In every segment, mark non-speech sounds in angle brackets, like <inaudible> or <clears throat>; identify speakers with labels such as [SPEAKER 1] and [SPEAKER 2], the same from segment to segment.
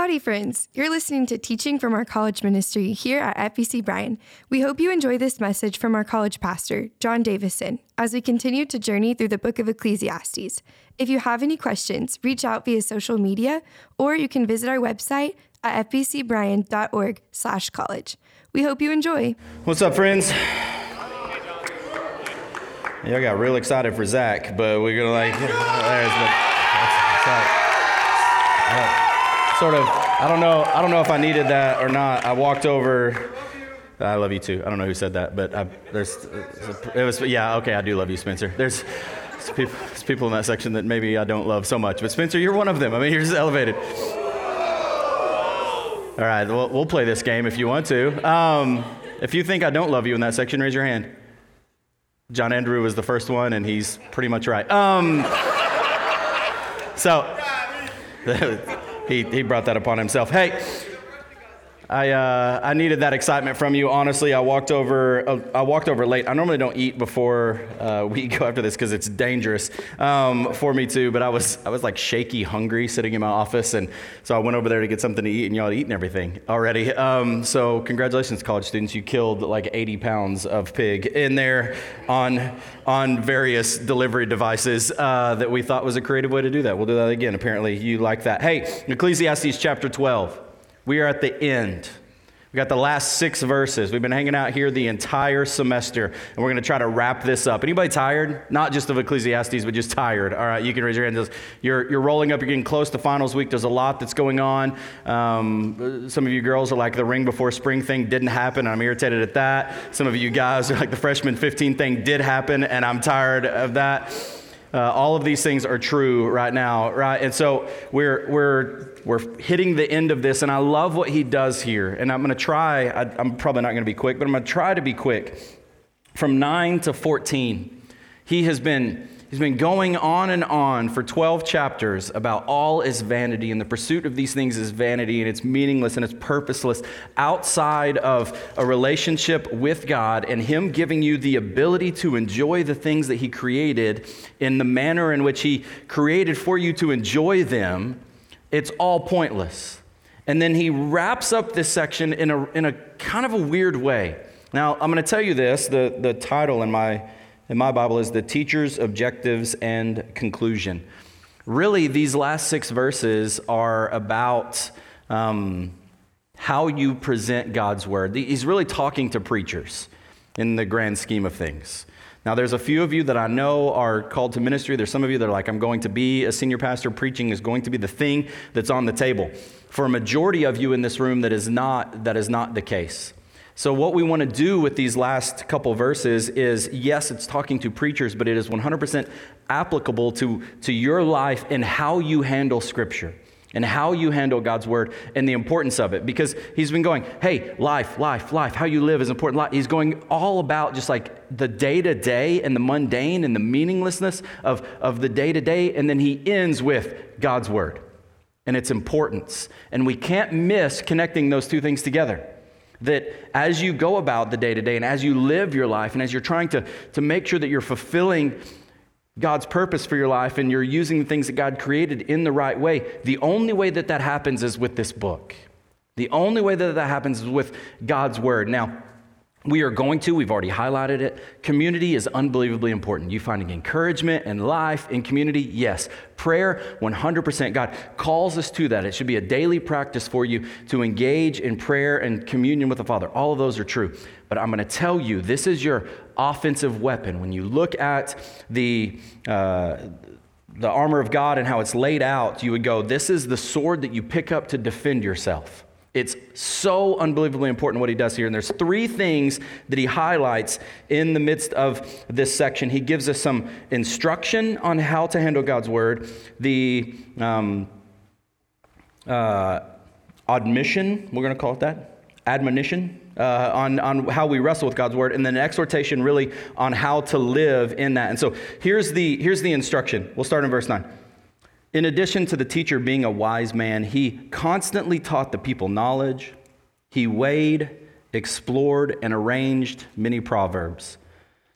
[SPEAKER 1] Howdy, friends. You're listening to teaching from our college ministry here at FBC Bryan. We hope you enjoy this message from our college pastor, John Davison, as we continue to journey through the book of Ecclesiastes. If you have any questions, reach out via social media, or you can visit our website at fbcbryan.org slash college. We hope you enjoy.
[SPEAKER 2] What's up, friends? Y'all got real excited for Zach, but we're gonna like, <laughs> there's the, <laughs> that's, that's, sort of, I don't know, I don't know if I needed that or not. I walked over. I love you too. I don't know who said that, but I, there's, it was, yeah, okay, I do love you, Spencer. There's, there's people, there's people in that section that maybe I don't love so much, but Spencer, you're one of them. I mean, you're just elevated. All right, we'll, we'll play this game if you want to. Um, if you think I don't love you in that section, raise your hand. John Andrew was the first one, and he's pretty much right. Um, so, <laughs> he, he brought that upon himself. Hey, I, uh, I needed that excitement from you. Honestly, I walked over. Uh, I walked over late. I normally don't eat before uh, we <laughs> go after this because it's dangerous um, for me too. But I was I was like shaky, hungry, sitting in my office, and so I went over there to get something to eat, and y'all had eaten everything already. Um, so congratulations, college students! You killed like 80 pounds of pig in there on on various delivery devices uh, that we thought was a creative way to do that. We'll do that again. Apparently, you like that. Hey, Ecclesiastes chapter 12. We are at the end. We got the last six verses. We've been hanging out here the entire semester, and we're going to try to wrap this up. Anybody tired? Not just of Ecclesiastes, but just tired. All right, you can raise your hand. You're, you're rolling up. You're getting close to finals week. There's a lot that's going on. Um, some of you girls are like the ring before spring thing didn't happen. I'm irritated at that. Some of you guys are like the freshman 15 thing did happen, and I'm tired of that. Uh, all of these things are true right now, right? And so we're, we're, we're hitting the end of this, and I love what he does here. And I'm going to try, I, I'm probably not going to be quick, but I'm going to try to be quick. From 9 to 14, he has been He's been going on and on for 12 chapters about all is vanity, and the pursuit of these things is vanity, and it's meaningless and it's purposeless outside of a relationship with God and Him giving you the ability to enjoy the things that He created in the manner in which He created for you to enjoy them. It's all pointless. And then He wraps up this section in a, in a kind of a weird way. Now, I'm going to tell you this the, the title in my in my Bible is the teacher's objectives and conclusion. Really, these last six verses are about um, how you present God's word. He's really talking to preachers in the grand scheme of things. Now, there's a few of you that I know are called to ministry. There's some of you that are like, I'm going to be a senior pastor. Preaching is going to be the thing that's on the table. For a majority of you in this room, that is not, that is not the case. So, what we want to do with these last couple verses is yes, it's talking to preachers, but it is 100% applicable to, to your life and how you handle Scripture and how you handle God's Word and the importance of it. Because he's been going, hey, life, life, life, how you live is important. He's going all about just like the day to day and the mundane and the meaninglessness of, of the day to day. And then he ends with God's Word and its importance. And we can't miss connecting those two things together. That as you go about the day to day and as you live your life and as you're trying to, to make sure that you're fulfilling God's purpose for your life and you're using the things that God created in the right way, the only way that that happens is with this book. The only way that that happens is with God's word. Now, we are going to, we've already highlighted it. Community is unbelievably important. You finding encouragement and life in community? Yes. Prayer, 100%. God calls us to that. It should be a daily practice for you to engage in prayer and communion with the Father. All of those are true. But I'm going to tell you, this is your offensive weapon. When you look at the, uh, the armor of God and how it's laid out, you would go, this is the sword that you pick up to defend yourself. It's so unbelievably important what he does here. And there's three things that he highlights in the midst of this section. He gives us some instruction on how to handle God's word, the um, uh, admission, we're going to call it that, admonition. Uh, on, on how we wrestle with God's word, and then exhortation really on how to live in that. And so here's the, here's the instruction. We'll start in verse 9. In addition to the teacher being a wise man, he constantly taught the people knowledge. He weighed, explored, and arranged many proverbs.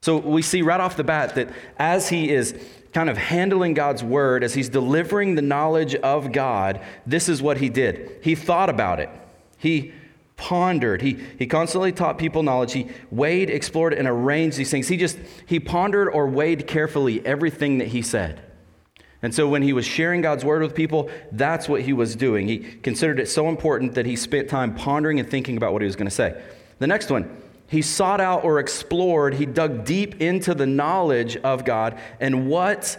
[SPEAKER 2] So we see right off the bat that as he is kind of handling God's word, as he's delivering the knowledge of God, this is what he did. He thought about it. He pondered. He, he constantly taught people knowledge. He weighed, explored, and arranged these things. He just, he pondered or weighed carefully everything that he said. And so when he was sharing God's word with people, that's what he was doing. He considered it so important that he spent time pondering and thinking about what he was going to say. The next one, he sought out or explored, he dug deep into the knowledge of God and what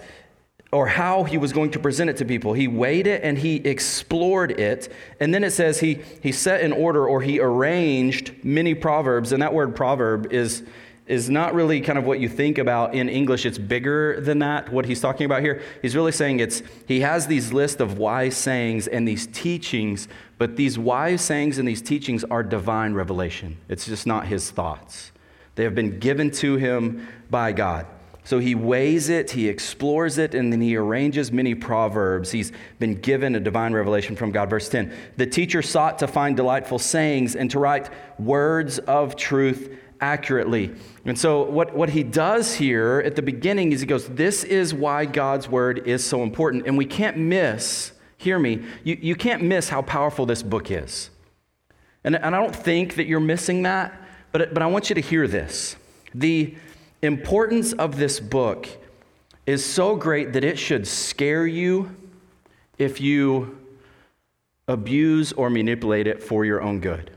[SPEAKER 2] or how he was going to present it to people. He weighed it and he explored it. And then it says he, he set in order or he arranged many proverbs. And that word proverb is, is not really kind of what you think about in English. It's bigger than that, what he's talking about here. He's really saying it's, he has these list of wise sayings and these teachings, but these wise sayings and these teachings are divine revelation. It's just not his thoughts. They have been given to him by God. So he weighs it, he explores it, and then he arranges many proverbs. He's been given a divine revelation from God. Verse 10 The teacher sought to find delightful sayings and to write words of truth accurately. And so, what, what he does here at the beginning is he goes, This is why God's word is so important. And we can't miss, hear me, you, you can't miss how powerful this book is. And, and I don't think that you're missing that, but, but I want you to hear this. The importance of this book is so great that it should scare you if you abuse or manipulate it for your own good.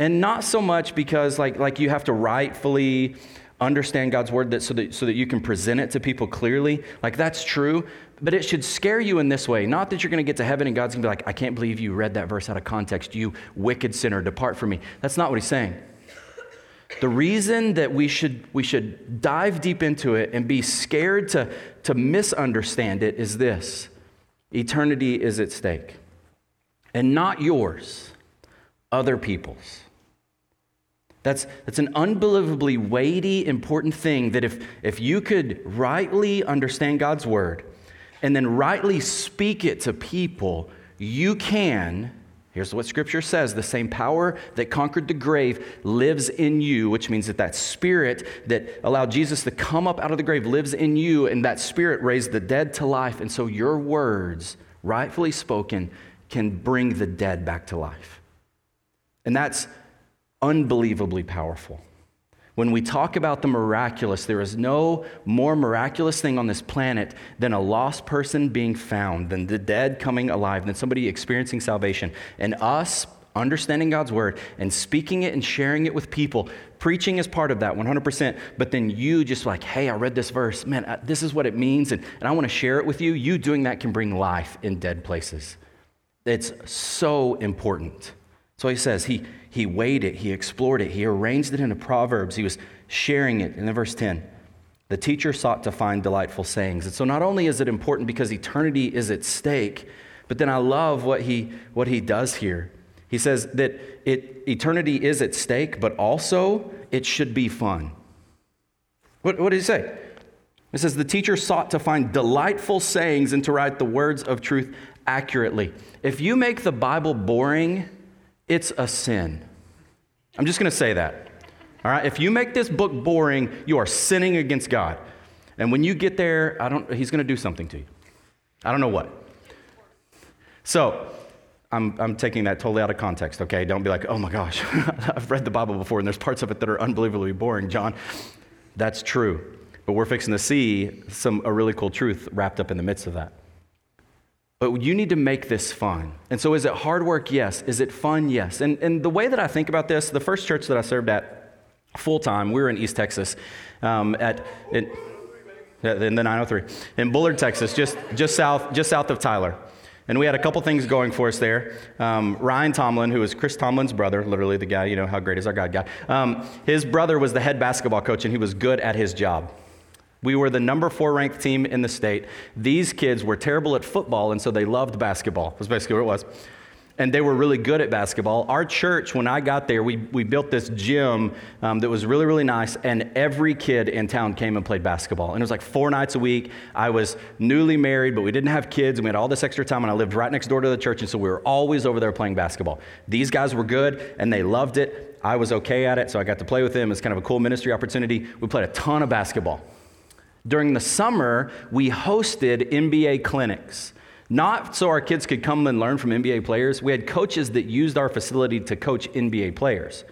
[SPEAKER 2] And not so much because like, like you have to rightfully understand God's word that so, that so that you can present it to people clearly. Like that's true, but it should scare you in this way. Not that you're going to get to heaven and God's going to be like, I can't believe you read that verse out of context. You wicked sinner, depart from me. That's not what he's saying. The reason that we should, we should dive deep into it and be scared to, to misunderstand it is this eternity is at stake. And not yours, other people's. That's, that's an unbelievably weighty, important thing that if, if you could rightly understand God's word and then rightly speak it to people, you can Here's what scripture says the same power that conquered the grave lives in you, which means that that spirit that allowed Jesus to come up out of the grave lives in you, and that spirit raised the dead to life. And so your words, rightfully spoken, can bring the dead back to life. And that's unbelievably powerful. When we talk about the miraculous, there is no more miraculous thing on this planet than a lost person being found, than the dead coming alive, than somebody experiencing salvation. And us understanding God's word and speaking it and sharing it with people. Preaching is part of that 100%. But then you just like, hey, I read this verse. Man, this is what it means. And, and I want to share it with you. You doing that can bring life in dead places. It's so important. So he says he, he weighed it, he explored it, he arranged it into Proverbs, he was sharing it. In the verse 10, the teacher sought to find delightful sayings. And so not only is it important because eternity is at stake, but then I love what he, what he does here. He says that it, eternity is at stake, but also it should be fun. What, what did he say? It says, The teacher sought to find delightful sayings and to write the words of truth accurately. If you make the Bible boring, it's a sin. I'm just going to say that. All right? If you make this book boring, you are sinning against God. And when you get there, I don't, he's going to do something to you. I don't know what. So, I'm, I'm taking that totally out of context, okay? Don't be like, oh my gosh, <laughs> I've read the Bible before and there's parts of it that are unbelievably boring, John. That's true. But we're fixing to see some, a really cool truth wrapped up in the midst of that. But you need to make this fun. And so, is it hard work? Yes. Is it fun? Yes. And, and the way that I think about this, the first church that I served at full time, we were in East Texas um, at. In, in the 903 in Bullard, Texas, just, just, south, just south of Tyler. And we had a couple things going for us there. Um, Ryan Tomlin, who was Chris Tomlin's brother, literally the guy, you know, how great is our God guy. Um, his brother was the head basketball coach, and he was good at his job. We were the number four ranked team in the state. These kids were terrible at football, and so they loved basketball. That's basically what it was. And they were really good at basketball. Our church, when I got there, we, we built this gym um, that was really, really nice, and every kid in town came and played basketball. And it was like four nights a week. I was newly married, but we didn't have kids, and we had all this extra time, and I lived right next door to the church, and so we were always over there playing basketball. These guys were good, and they loved it. I was okay at it, so I got to play with them. It's kind of a cool ministry opportunity. We played a ton of basketball. During the summer, we hosted NBA clinics. Not so our kids could come and learn from NBA players. We had coaches that used our facility to coach NBA players.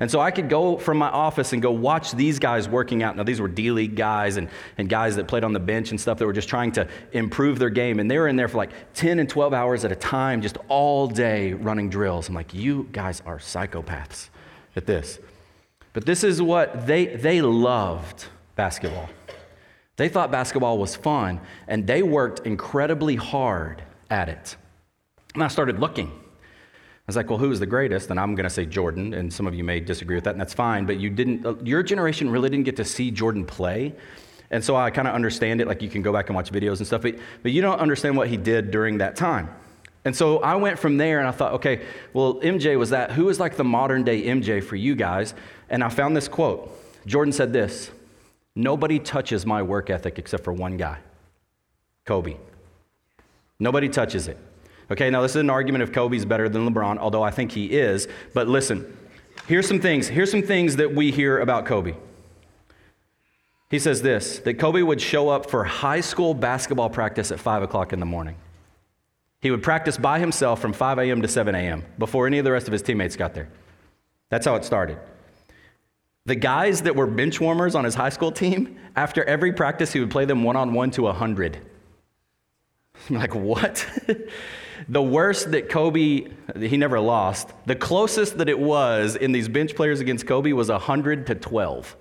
[SPEAKER 2] And so I could go from my office and go watch these guys working out. Now, these were D League guys and, and guys that played on the bench and stuff that were just trying to improve their game. And they were in there for like 10 and 12 hours at a time, just all day running drills. I'm like, you guys are psychopaths at this. But this is what they, they loved basketball. They thought basketball was fun, and they worked incredibly hard at it. And I started looking I was like, well, who is the greatest? And I'm going to say Jordan, and some of you may disagree with that, and that's fine. But you didn't, uh, your generation really didn't get to see Jordan play. And so I kind of understand it. Like you can go back and watch videos and stuff, but, but you don't understand what he did during that time. And so I went from there and I thought, okay, well, MJ was that. Who is like the modern day MJ for you guys? And I found this quote. Jordan said this Nobody touches my work ethic except for one guy Kobe. Nobody touches it. Okay, now this is an argument if Kobe's better than LeBron, although I think he is. But listen, here's some things. Here's some things that we hear about Kobe. He says this that Kobe would show up for high school basketball practice at 5 o'clock in the morning. He would practice by himself from 5 a.m. to 7 a.m. before any of the rest of his teammates got there. That's how it started. The guys that were bench warmers on his high school team, after every practice, he would play them one on one to 100. I'm like, what? <laughs> The worst that Kobe, he never lost, the closest that it was in these bench players against Kobe was 100 to 12.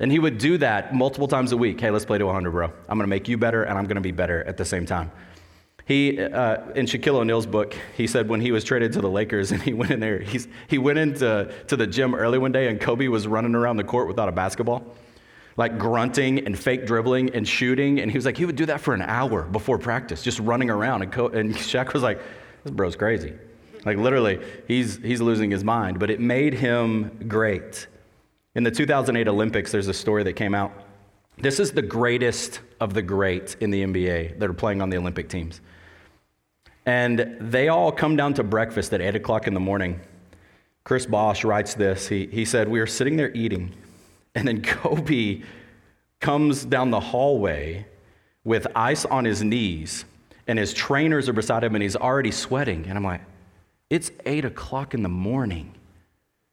[SPEAKER 2] And he would do that multiple times a week. Hey, let's play to 100, bro. I'm going to make you better, and I'm going to be better at the same time. He, uh, in Shaquille O'Neal's book, he said when he was traded to the Lakers and he went in there, he's, he went into to the gym early one day and Kobe was running around the court without a basketball like grunting and fake dribbling and shooting. And he was like, he would do that for an hour before practice, just running around. And, Co- and Shaq was like, this bro's crazy. Like literally, he's, he's losing his mind. But it made him great. In the 2008 Olympics, there's a story that came out. This is the greatest of the great in the NBA that are playing on the Olympic teams. And they all come down to breakfast at 8 o'clock in the morning. Chris Bosh writes this. He, he said, We are sitting there eating and then <laughs> Kobe comes down the hallway with ice on his knees, and his trainers are beside him, and he's already sweating. And I'm like, it's eight o'clock in the morning.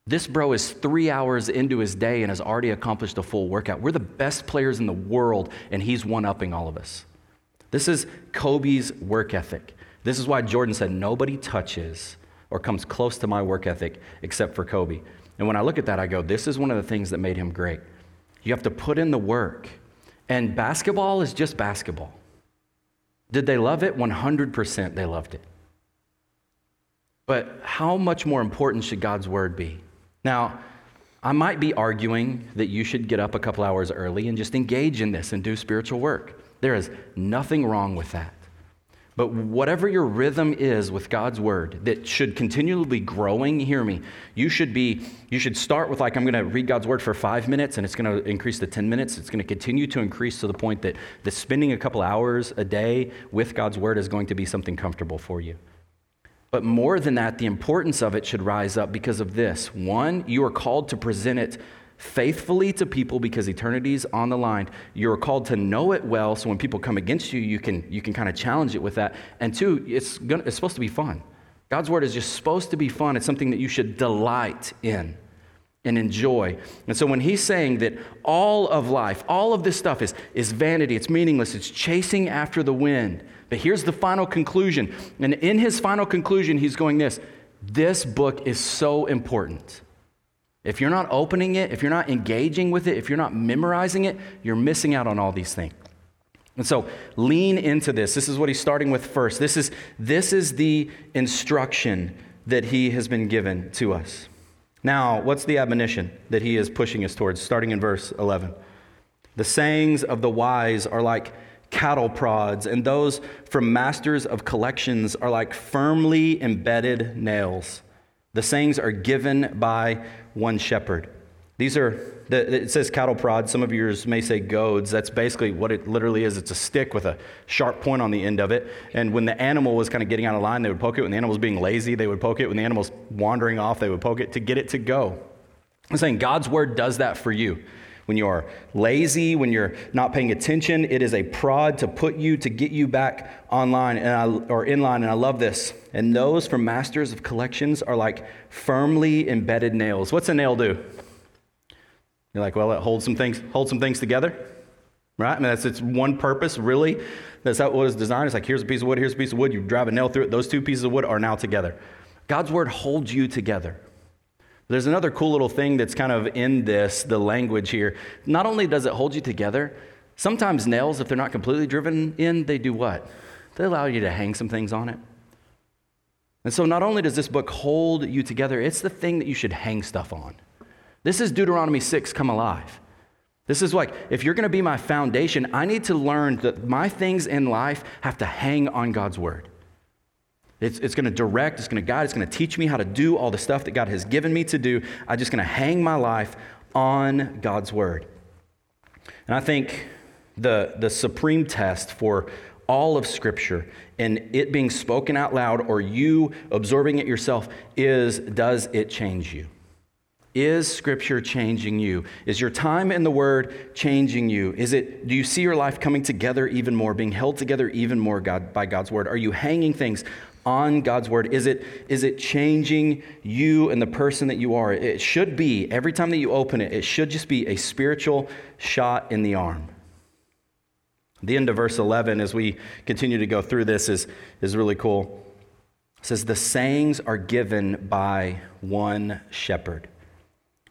[SPEAKER 2] This bro is three hours into his day and has already accomplished a full workout. We're the best players in the world, and he's one upping all of us. This is Kobe's work ethic. This is why Jordan said, Nobody touches or comes close to my work ethic except for Kobe. And when I look at that, I go, this is one of the things that made him great. You have to put in the work. And basketball is just basketball. Did they love it? 100% they loved it. But how much more important should God's word be? Now, I might be arguing that you should get up a couple hours early and just engage in this and do spiritual work. There is nothing wrong with that. But whatever your rhythm is with God's word that should continually be growing, hear me. You should be you should start with like I'm going to read God's word for 5 minutes and it's going to increase to 10 minutes. It's going to continue to increase to the point that the spending a couple hours a day with God's word is going to be something comfortable for you. But more than that, the importance of it should rise up because of this. One, you are called to present it faithfully to people because eternity's on the line. You're called to know it well, so when people come against you, you can, you can kind of challenge it with that. And two, it's, gonna, it's supposed to be fun. God's word is just supposed to be fun. It's something that you should delight in and enjoy. And so when he's saying that all of life, all of this stuff is, is vanity, it's meaningless, it's chasing after the wind. But here's the final conclusion. And in his final conclusion, he's going this this book is so important. If you're not opening it, if you're not engaging with it, if you're not memorizing it, you're missing out on all these things. And so lean into this. This is what he's starting with first. This is, this is the instruction that he has been given to us. Now, what's the admonition that he is pushing us towards, starting in verse 11? The sayings of the wise are like cattle prods, and those from masters of collections are like firmly embedded nails. The sayings are given by one shepherd. These are, it says cattle prod. Some of yours may say goads. That's basically what it literally is. It's a stick with a sharp point on the end of it. And when the animal was kind of getting out of line, they would poke it. When the animal was being lazy, they would poke it. When the animal was wandering off, they would poke it to get it to go. I'm saying God's word does that for you. When you are lazy, when you're not paying attention. It is a prod to put you, to get you back online and I, or in line. And I love this. And those from masters of collections are like firmly embedded nails. What's a nail do? You're like, well, it holds some things, holds some things together, right? I mean, that's its one purpose, really. That's how what is designed. It's like, here's a piece of wood, here's a piece of wood. You drive a nail through it. Those two pieces of wood are now together. God's word holds you together. There's another cool little thing that's kind of in this, the language here. Not only does it hold you together, sometimes nails, if they're not completely driven in, they do what? They allow you to hang some things on it. And so not only does this book hold you together, it's the thing that you should hang stuff on. This is Deuteronomy 6 come alive. This is like, if you're going to be my foundation, I need to learn that my things in life have to hang on God's word. It's, it's going to direct, it's going to guide, it's going to teach me how to do all the stuff that God has given me to do. I'm just going to hang my life on God's word. And I think the, the supreme test for all of Scripture and it being spoken out loud or you absorbing it yourself is does it change you? Is Scripture changing you? Is your time in the Word changing you? Is it, do you see your life coming together even more, being held together even more God, by God's Word? Are you hanging things on God's word? Is it, is it changing you and the person that you are? It should be, every time that you open it, it should just be a spiritual shot in the arm. The end of verse 11, as we continue to go through this, is, is really cool. It says, The sayings are given by one shepherd.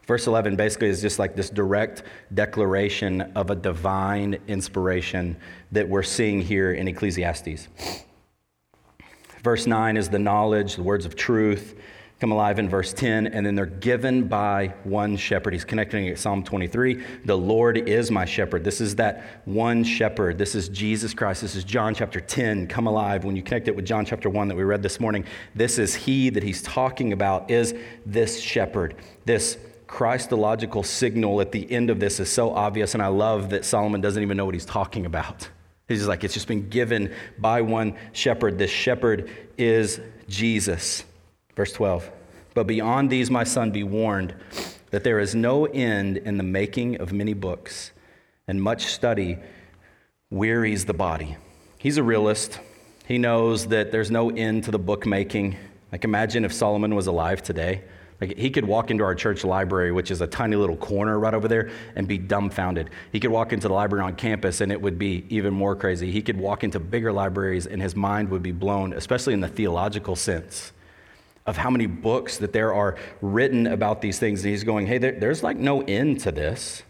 [SPEAKER 2] Verse 11 basically is just like this direct declaration of a divine inspiration that we're seeing here in Ecclesiastes. Verse 9 is the knowledge, the words of truth come alive in verse 10, and then they're given by one shepherd. He's connecting it Psalm 23. The Lord is my shepherd. This is that one shepherd. This is Jesus Christ. This is John chapter 10, come alive. When you connect it with John chapter 1 that we read this morning, this is he that he's talking about, is this shepherd. This Christological signal at the end of this is so obvious, and I love that Solomon doesn't even know what he's talking about. He's like, it's just been given by one shepherd. This shepherd is Jesus. Verse 12. But beyond these, my son, be warned that there is no end in the making of many books, and much study wearies the body. He's a realist. He knows that there's no end to the bookmaking. Like, imagine if Solomon was alive today. Like he could walk into our church library, which is a tiny little corner right over there, and be dumbfounded. He could walk into the library on campus and it would be even more crazy. He could walk into bigger libraries and his mind would be blown, especially in the theological sense of how many books that there are written about these things. And he's going, hey, there, there's like no end to this.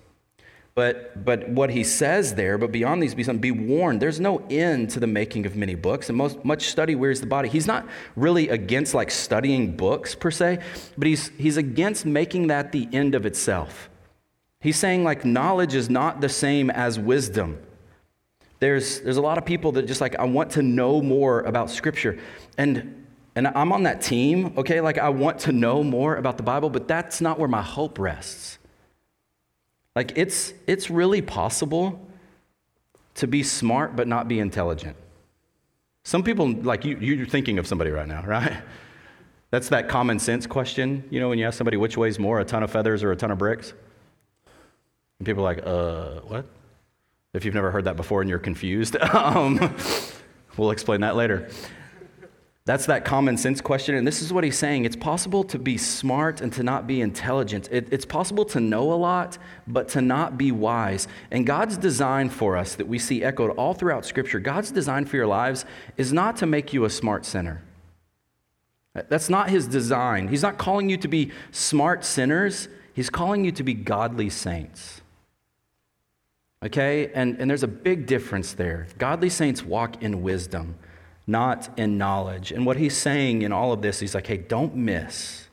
[SPEAKER 2] But, but what he says there, but beyond these, be, some, be warned, there's no end to the making of many books, and most, much study wears the body. He's not really against like studying books per se, but he's, he's against making that the end of itself. He's saying like knowledge is not the same as wisdom. There's, there's a lot of people that just like, I want to know more about Scripture. And, and I'm on that team, okay? Like, I want to know more about the Bible, but that's not where my hope rests. Like it's it's really possible to be smart but not be intelligent. Some people like you you're thinking of somebody right now, <laughs> right? That's that common sense question, you know, when you ask somebody which weighs more, a ton of feathers or a ton of bricks? And people are like, uh, what? If you've never heard that before and you're confused, <laughs> um, we'll explain that later. That's that common sense question. And this is what he's saying it's possible to be smart and to not be intelligent. It, it's possible to know a lot, but to not be wise. And God's design for us, that we see echoed all throughout Scripture, God's design for your lives is not to make you a smart sinner. That's not his design. He's not calling you to be smart sinners, he's calling you to be godly saints. Okay? And, and there's a big difference there. Godly saints walk in wisdom not in knowledge. And what he's saying in all of this, he's like, hey, don't miss.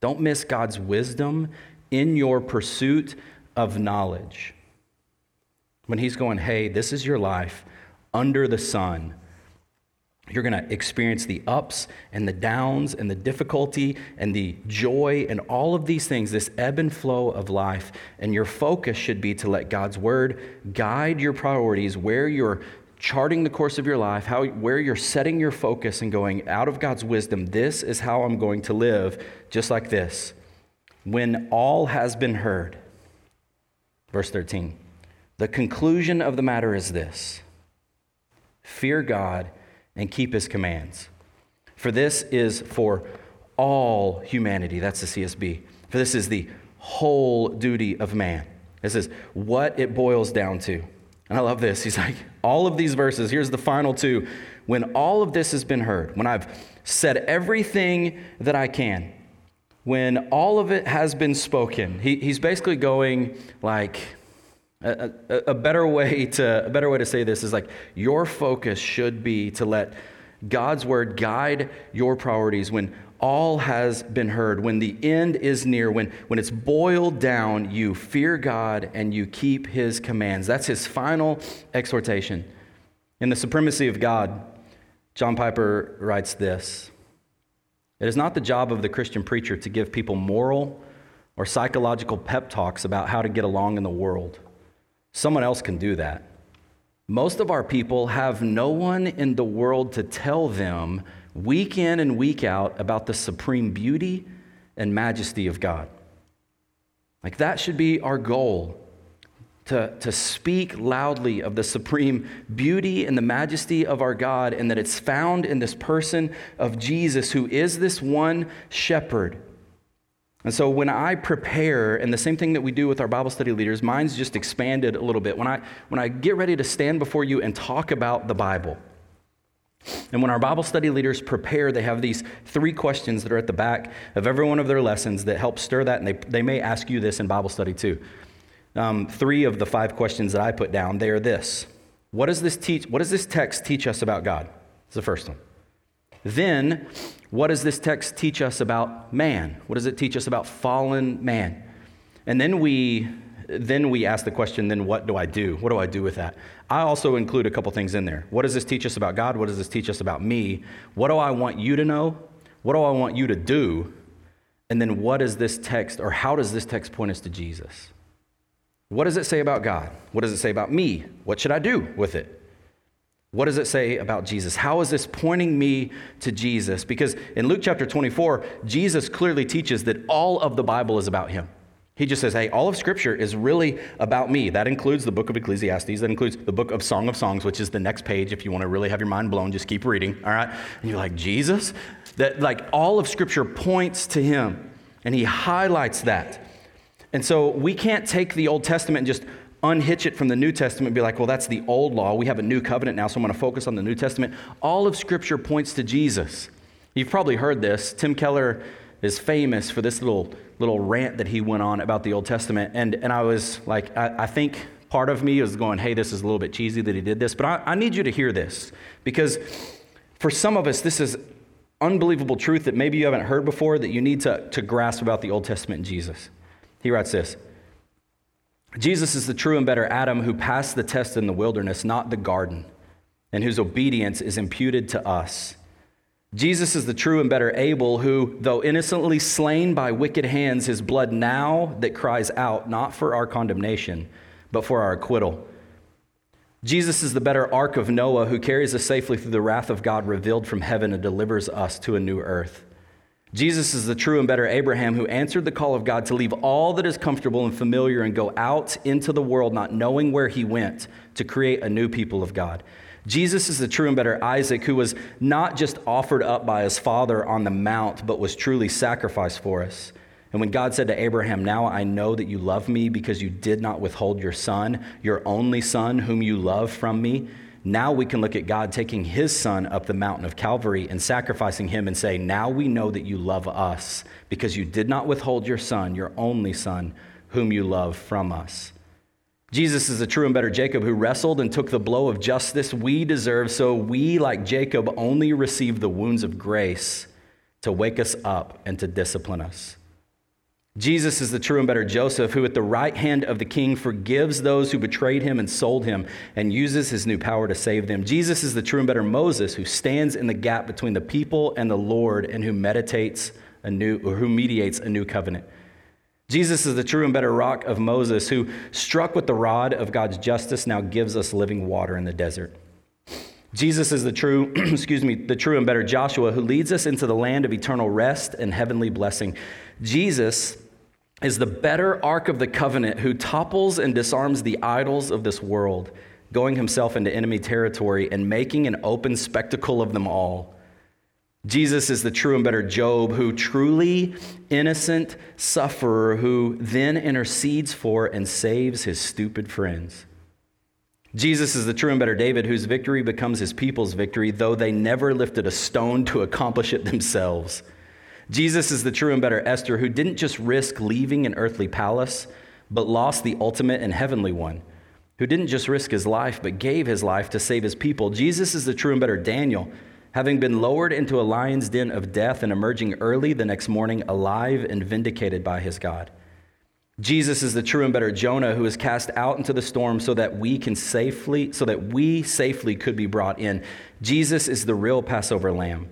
[SPEAKER 2] Don't miss God's wisdom in your pursuit of knowledge. When he's going, hey, this is your life under the sun. You're going to experience the ups and the downs and the difficulty and the joy and all of these things, this ebb and flow of life. And your focus should be to let God's word guide your priorities, where you're charting the course of your life, how, where you're setting your focus and going out of God's wisdom, this is how I'm going to live, just like this. When all has been heard, Verse 13. The conclusion of the matter is this fear God and keep his commands. For this is for all humanity. That's the CSB. For this is the whole duty of man. This is what it boils down to. And I love this. He's like, all of these verses, here's the final two. When all of this has been heard, when I've said everything that I can, when all of it has been spoken, he, he's basically going like, a, a, a, better way to a better way to say this is like your focus should be to let God's word guide your priorities when all has been heard, when the end is near, when, when it's boiled down, you fear God and you keep his commands. That's his final exhortation. In The Supremacy of God, John Piper writes this It is not the job of the Christian preacher to give people moral or psychological pep talks about how to get along in the world. Someone else can do that. Most of our people have no one in the world to tell them week in and week out about the supreme beauty and majesty of God. Like that should be our goal to, to speak loudly of the supreme beauty and the majesty of our God, and that it's found in this person of Jesus, who is this one shepherd and so when I prepare, and the same thing that we do with our Bible study leaders, mine's just expanded a little bit. When I, when I get ready to stand before you and talk about the Bible, and when our Bible study leaders prepare, they have these three questions that are at the back of every one of their lessons that help stir that, and they, they may ask you this in Bible study too. Um, three of the five questions that I put down, they are this. What does this teach? What does this text teach us about God? It's the first one. Then, what does this text teach us about man? What does it teach us about fallen man? And then we then we ask the question then what do I do? What do I do with that? I also include a couple things in there. What does this teach us about God? What does this teach us about me? What do I want you to know? What do I want you to do? And then what does this text or how does this text point us to Jesus? What does it say about God? What does it say about me? What should I do with it? What does it say about Jesus? How is this pointing me to Jesus? Because in Luke chapter 24, Jesus clearly teaches that all of the Bible is about him. He just says, hey, all of Scripture is really about me. That includes the book of Ecclesiastes. That includes the book of Song of Songs, which is the next page. If you want to really have your mind blown, just keep reading, all right? And you're like, Jesus? That, like, all of Scripture points to him, and he highlights that. And so we can't take the Old Testament and just unhitch it from the New Testament and be like, well, that's the old law. We have a new covenant now, so I'm going to focus on the New Testament. All of Scripture points to Jesus. You've probably heard this. Tim Keller is famous for this little, little rant that he went on about the Old Testament. And, and I was like, I, I think part of me was going, hey, this is a little bit cheesy that he did this, but I, I need you to hear this because for some of us, this is unbelievable truth that maybe you haven't heard before that you need to, to grasp about the Old Testament and Jesus. He writes this Jesus is the true and better Adam who passed the test in the wilderness, not the garden, and whose obedience is imputed to us. Jesus is the true and better Abel who, though innocently slain by wicked hands, his blood now that cries out, not for our condemnation, but for our acquittal. Jesus is the better ark of Noah who carries us safely through the wrath of God revealed from heaven and delivers us to a new earth. Jesus is the true and better Abraham who answered the call of God to leave all that is comfortable and familiar and go out into the world not knowing where he went to create a new people of God. Jesus is the true and better Isaac who was not just offered up by his father on the mount, but was truly sacrificed for us. And when God said to Abraham, Now I know that you love me because you did not withhold your son, your only son, whom you love from me, now we can look at God taking his son up the mountain of Calvary and sacrificing him and say, Now we know that you love us because you did not withhold your son, your only son, whom you love from us. Jesus is the true and better Jacob who wrestled and took the blow of justice we deserve, so we, like Jacob, only receive the wounds of grace to wake us up and to discipline us. Jesus is the true and better Joseph, who at the right hand of the king forgives those who betrayed him and sold him and uses his new power to save them. Jesus is the true and better Moses, who stands in the gap between the people and the Lord and who meditates a new or who mediates a new covenant. Jesus is the true and better rock of Moses, who struck with the rod of God's justice now gives us living water in the desert. Jesus is the true, <clears throat> excuse me, the true and better Joshua who leads us into the land of eternal rest and heavenly blessing. Jesus is the better Ark of the Covenant who topples and disarms the idols of this world, going himself into enemy territory and making an open spectacle of them all. Jesus is the true and better Job, who truly innocent sufferer who then intercedes for and saves his stupid friends. Jesus is the true and better David, whose victory becomes his people's victory, though they never lifted a stone to accomplish it themselves. Jesus is the true and better Esther, who didn't just risk leaving an earthly palace, but lost the ultimate and heavenly one, who didn't just risk his life, but gave his life to save his people. Jesus is the true and better Daniel, having been lowered into a lion's den of death and emerging early the next morning alive and vindicated by his God. Jesus is the true and better Jonah who was cast out into the storm so that we can safely so that we safely could be brought in. Jesus is the real Passover lamb,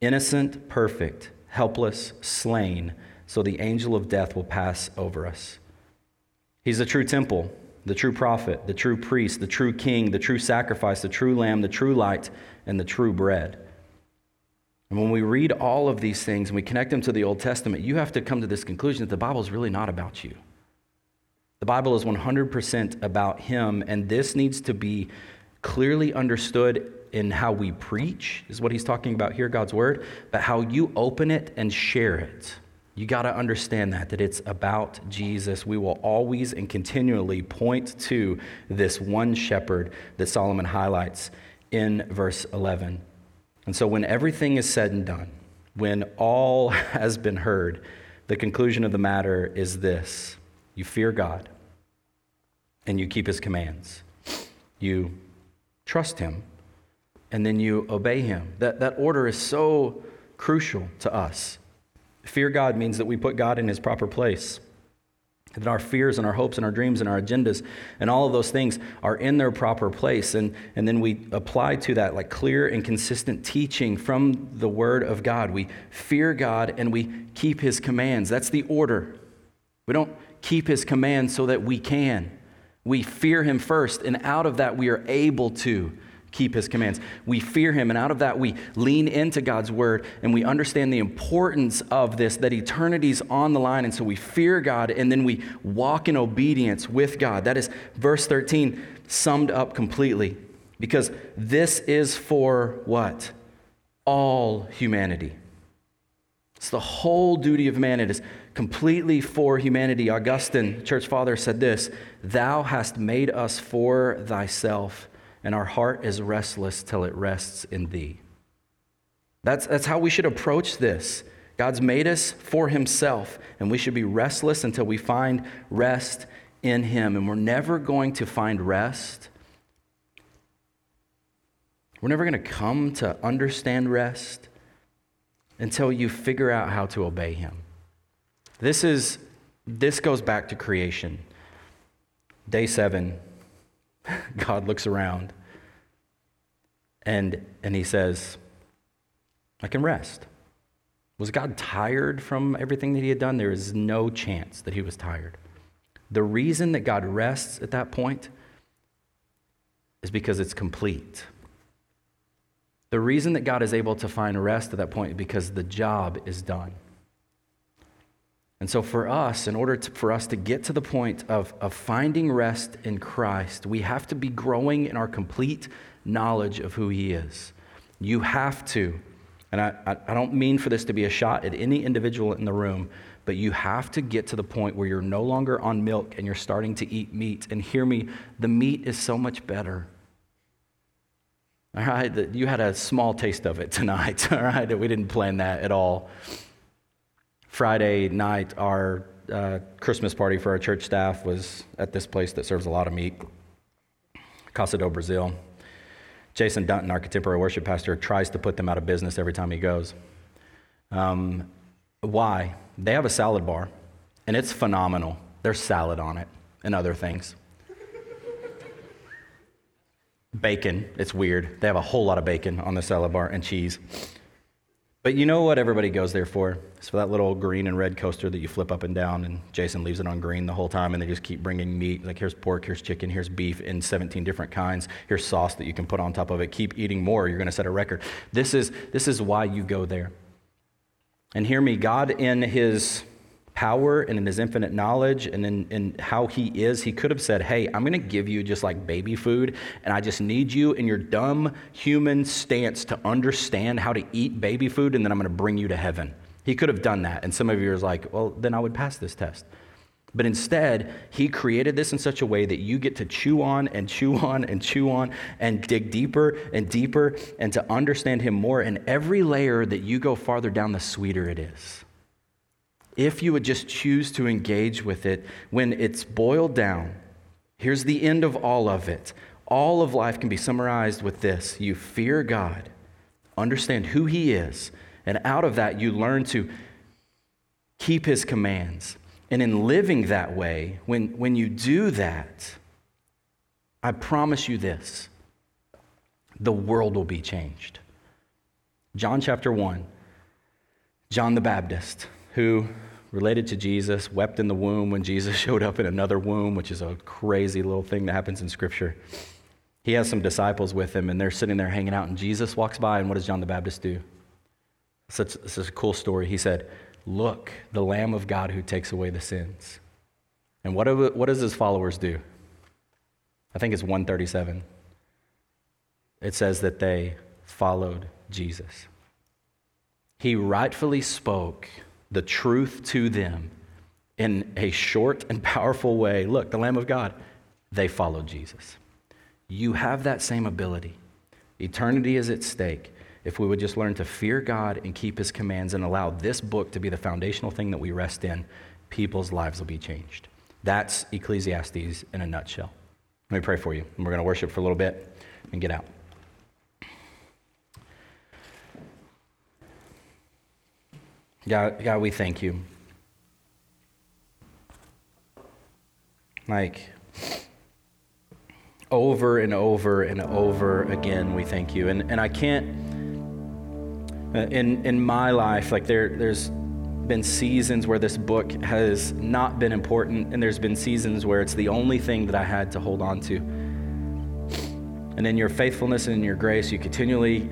[SPEAKER 2] innocent, perfect, helpless, slain, so the angel of death will pass over us. He's the true temple, the true prophet, the true priest, the true king, the true sacrifice, the true lamb, the true light, and the true bread. And when we read all of these things and we connect them to the Old Testament, you have to come to this conclusion that the Bible is really not about you. The Bible is 100% about Him, and this needs to be clearly understood in how we preach, is what he's talking about here, God's Word, but how you open it and share it. You got to understand that, that it's about Jesus. We will always and continually point to this one shepherd that Solomon highlights in verse 11. And so, when everything is said and done, when all <laughs> has been heard, the conclusion of the matter is this you fear God and you keep his commands, you trust him, and then you obey him. That, that order is so crucial to us. Fear God means that we put God in his proper place. That our fears and our hopes and our dreams and our agendas and all of those things are in their proper place. And, and then we apply to that like clear and consistent teaching from the Word of God. We fear God and we keep His commands. That's the order. We don't keep His commands so that we can. We fear Him first, and out of that we are able to keep his commands. We fear him, and out of that, we lean into God's word and we understand the importance of this, that eternity's on the line. And so we fear God and then we walk in obedience with God. That is verse 13 summed up completely because this is for what? All humanity. It's the whole duty of man. It is completely for humanity. Augustine, church father, said this Thou hast made us for thyself and our heart is restless till it rests in thee. That's, that's how we should approach this. God's made us for himself, and we should be restless until we find rest in him. And we're never going to find rest. We're never going to come to understand rest until you figure out how to obey him. This is this goes back to creation. Day 7 <laughs> God looks around and, and he says, I can rest. Was God tired from everything that he had done? There is no chance that he was tired. The reason that God rests at that point is because it's complete. The reason that God is able to find rest at that point is because the job is done. And so, for us, in order to, for us to get to the point of, of finding rest in Christ, we have to be growing in our complete knowledge of who He is. You have to, and I, I, don't mean for this to be a shot at any individual in the room, but you have to get to the point where you're no longer on milk and you're starting to eat meat. And hear me, the meat is so much better. All right, you had a small taste of it tonight, <laughs> all right, we didn't plan that at all. Friday night, our uh, Christmas party for our church staff was at this place that serves a lot of meat, Casa do Brasil. Jason Dunton, our contemporary worship pastor, tries to put them out of business every time he goes. Um, why? They have a salad bar, and it's phenomenal. There's salad on it and other things. bacon, it's weird. They have a whole lot of bacon on the salad bar and cheese. But you know what everybody goes there for? It's for that little green and red coaster that you flip up and down, and Jason leaves it on green the whole time, and they just keep bringing meat. Like, here's pork, here's chicken, here's beef in 17 different kinds. Here's sauce that you can put on top of it. Keep eating more, you're going to set a record. This is, this is why you go there. And hear me, God, in his power and in his infinite knowledge and in, in how he is, he could have said, Hey, I'm going to give you just like baby food, and I just need you in your dumb human stance to understand how to eat baby food, and then I'm going to bring you to heaven. He could have done that. And some of you are like, Well, then I would pass this test. But instead, he created this in such a way that you get to chew on and chew on and chew on and dig deeper and deeper and to understand him more. And every layer that you go farther down, the sweeter it is. If you would just choose to engage with it, when it's boiled down, here's the end of all of it. All of life can be summarized with this you fear God, understand who he is, and out of that, you learn to keep his commands and in living that way, when, when you do that, I promise you this the world will be changed. John chapter 1, John the Baptist, who related to Jesus, wept in the womb when Jesus <laughs> showed up in another womb, which is a crazy little thing that happens in Scripture. He has some disciples with him, and they're sitting there hanging out, and Jesus walks by, and what does John the Baptist do? Such, such a cool story. He said, Look, the Lamb of God who takes away the sins. And what, do, what does his followers do? I think it's 137. It says that they followed Jesus. He rightfully spoke the truth to them in a short and powerful way. Look, the Lamb of God, they followed Jesus. You have that same ability. Eternity is at stake if we would just learn to fear God and keep his commands and allow this book to be the foundational thing that we rest in, people's lives will be changed. That's Ecclesiastes in a nutshell. Let me pray for you, and we're going to worship for a little bit and get out. God, God, we thank you. Like, over and over and over again, we thank you. And, and I can't uh, in, in my life, like there, there's been seasons where this book has not been important, and there's been seasons where it's the only thing that I had to hold on to. And in your faithfulness and in your grace, you continually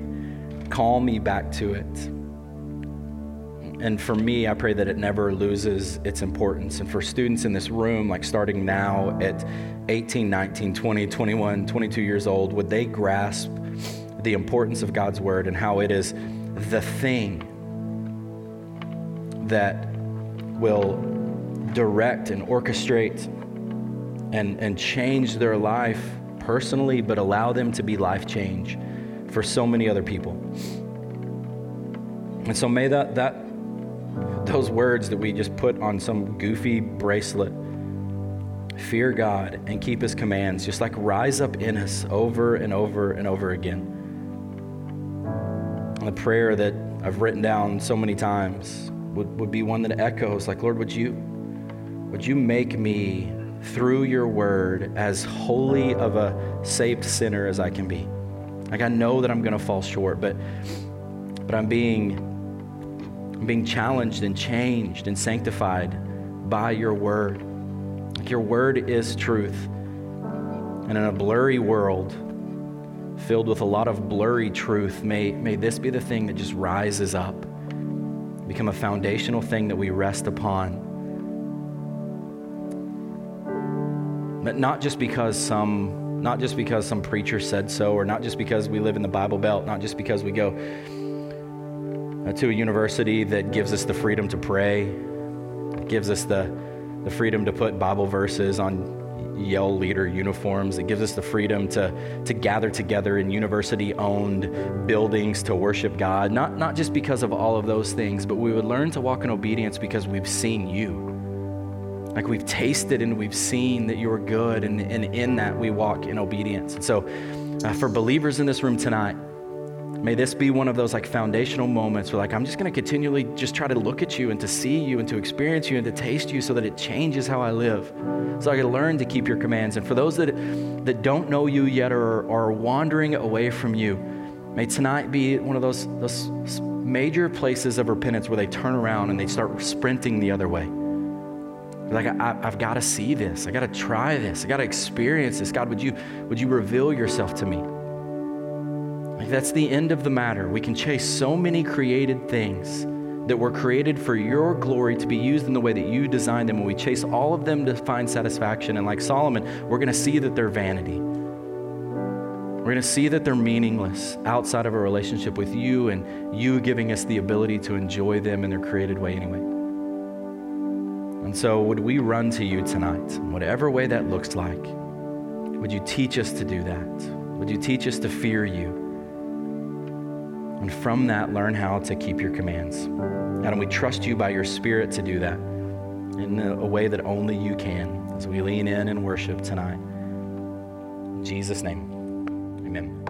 [SPEAKER 2] call me back to it. And for me, I pray that it never loses its importance. And for students in this room, like starting now at 18, 19, 20, 21, 22 years old, would they grasp the importance of God's word and how it is the thing that will direct and orchestrate and, and change their life personally, but allow them to be life change for so many other people. And so may that, that those words that we just put on some goofy bracelet fear God and keep his commands just like rise up in us over and over and over again the prayer that I've written down so many times would, would be one that echoes like, Lord, would you, would you make me through your word as holy of a saved sinner as I can be? Like I know that I'm going to fall short, but, but I'm being, I'm being challenged and changed and sanctified by your word. Like your word is truth. And in a blurry world, filled with a lot of blurry truth, may, may this be the thing that just rises up, become a foundational thing that we rest upon. But not just because some not just because some preacher said so, or not just because we live in the Bible Belt, not just because we go to a university that gives us the freedom to pray, gives us the, the freedom to put Bible verses on Yell leader uniforms. It gives us the freedom to, to gather together in university owned buildings to worship God, not, not just because of all of those things, but we would learn to walk in obedience because we've seen you. Like we've tasted and we've seen that you are good, and, and in that we walk in obedience. And so, uh, for believers in this room tonight, May this be one of those like foundational moments where like I'm just going to continually just try to look at you and to see you and to experience you and to taste you so that it changes how I live. So I can learn to keep your commands. And for those that that don't know you yet or are wandering away from you, may tonight be one of those those major places of repentance where they turn around and they start sprinting the other way. Like I, have got to see this. I got to try this. I got to experience this. God, would you would you reveal yourself to me? Like that's the end of the matter. We can chase so many created things that were created for your glory to be used in the way that you designed them, when we chase all of them to find satisfaction, and like Solomon, we're going to see that they're vanity. We're going to see that they're meaningless outside of a relationship with you and you giving us the ability to enjoy them in their created way anyway. And so, would we run to you tonight, whatever way that looks like? Would you teach us to do that? Would you teach us to fear you? And from that, learn how to keep your commands. And we trust you by your Spirit to do that in a way that only you can as we lean in and worship tonight. In Jesus' name, amen.